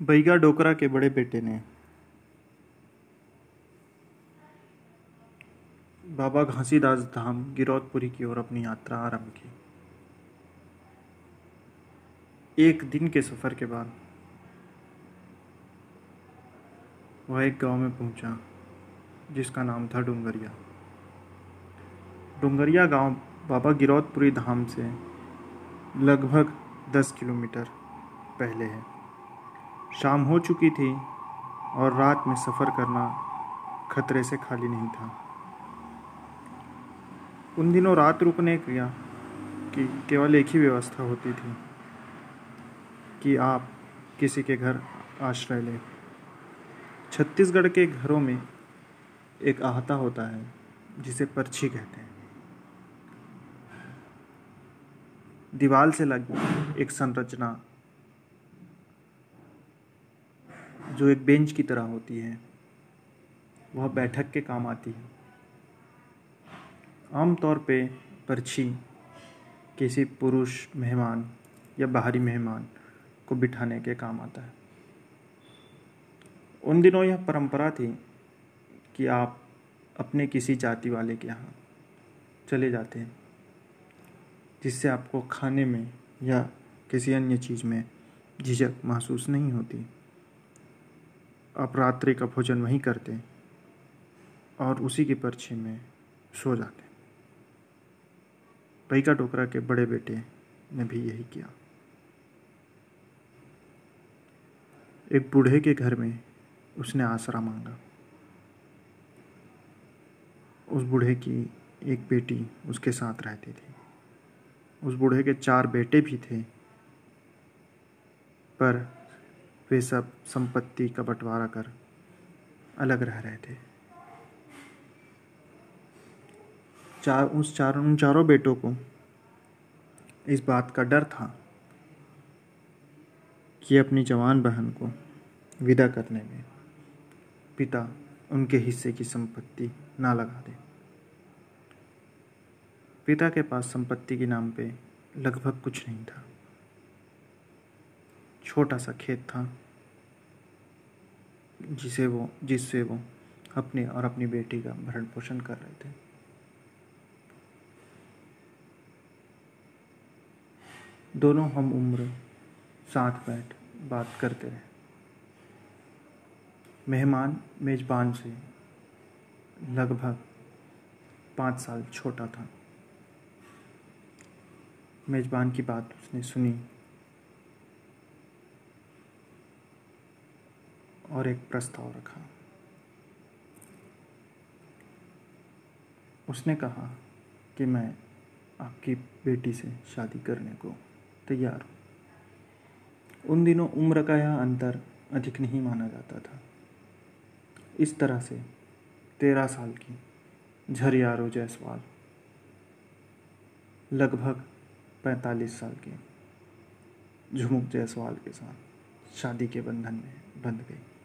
बैगा डोकरा के बड़े बेटे ने। बाबा घासीदास धाम, गिरौदपुरी की ओर अपनी यात्रा आरंभ की। एक दिन के सफ़र के बाद वह एक गाँव में पहुँचा, जिसका नाम था डूंगरिया। डूंगरिया गाँव बाबा गिरौदपुरी धाम से लगभग दस किलोमीटर पहले है। शाम हो चुकी थी और रात में सफ़र करना खतरे से खाली नहीं था। उन दिनों रात रुकने किया कि केवल एक ही व्यवस्था होती थी कि आप किसी के घर आश्रय लें। छत्तीसगढ़ के घरों में एक आहता होता है, जिसे पर्ची कहते हैं। दीवार से लगी एक संरचना जो एक बेंच की तरह होती है, वह बैठक के काम आती है। आमतौर पे पर्ची किसी पुरुष मेहमान या बाहरी मेहमान को बिठाने के काम आता है। उन दिनों यह परंपरा थी कि आप अपने किसी जाति वाले के यहाँ चले जाते हैं, जिससे आपको खाने में या किसी अन्य चीज़ में झिझक महसूस नहीं होती। आप रात्रि का भोजन वहीं करते और उसी की पर्ची में सो जाते पैका टोकरा के बड़े बेटे ने भी यही किया। एक बूढ़े के घर में उसने आसरा मांगा। उस बूढ़े की एक बेटी उसके साथ रहती थी। उस बूढ़े के चार बेटे भी थे, पर वे सब संपत्ति का बंटवारा कर अलग रह रहे थे। चार, उस चार, उन चारों बेटों को इस बात का डर था कि अपनी जवान बहन को विदा करने में पिता उनके हिस्से की संपत्ति ना लगा दे। पिता के पास संपत्ति के नाम पे लगभग कुछ नहीं था। छोटा सा खेत था। जिसे वो, जिससे वो अपने और अपनी बेटी का भरण पोषण कर रहे थे। दोनों हम उम्र, साथ बैठ बात करते रहे। मेहमान, मेज़बान से लगभग पाँच साल छोटा था। मेज़बान की बात उसने सुनी। और एक प्रस्ताव रखा। उसने कहा कि मैं आपकी बेटी से शादी करने को तैयार हूँ। उन दिनों उम्र का यह अंतर अधिक नहीं माना जाता था। इस तरह से तेरह साल की झरियारो जायसवाल लगभग पैंतालीस साल की झुमुक जायसवाल के साथ शादी के बंधन में बंध गई।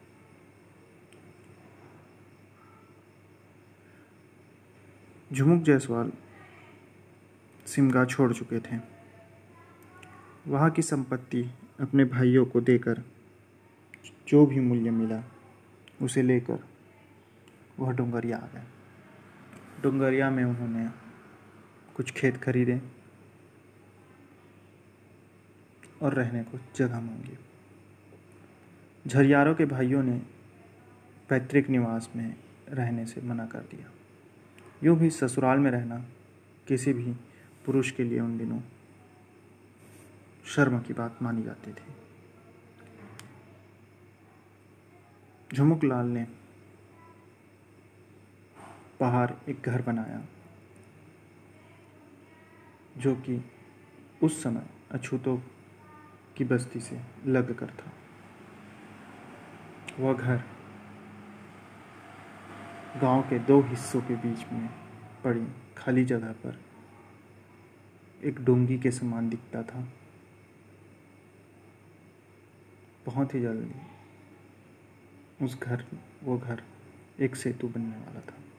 झुमुक जायसवाल सिमगा छोड़ चुके थे। वहाँ की संपत्ति अपने भाइयों को देकर जो भी मूल्य मिला, उसे लेकर वह डुंगरिया आ गए। डोंगरिया में उन्होंने कुछ खेत खरीदे और रहने को जगह मांगी। झरियारों के भाइयों ने पैतृक निवास में रहने से मना कर दिया। यूँ भी ससुराल में रहना किसी भी पुरुष के लिए उन दिनों शर्म की बात मानी जाती थी। झुमुक लाल ने बाहर एक घर बनाया, जो कि उस समय अछूतों की बस्ती से लग कर था। वह घर गाँव के दो हिस्सों के बीच में पड़ी खाली जगह पर। एक डोंगी के समान दिखता था। बहुत ही जल्दी उस घर, वो घर एक सेतु बनने वाला था।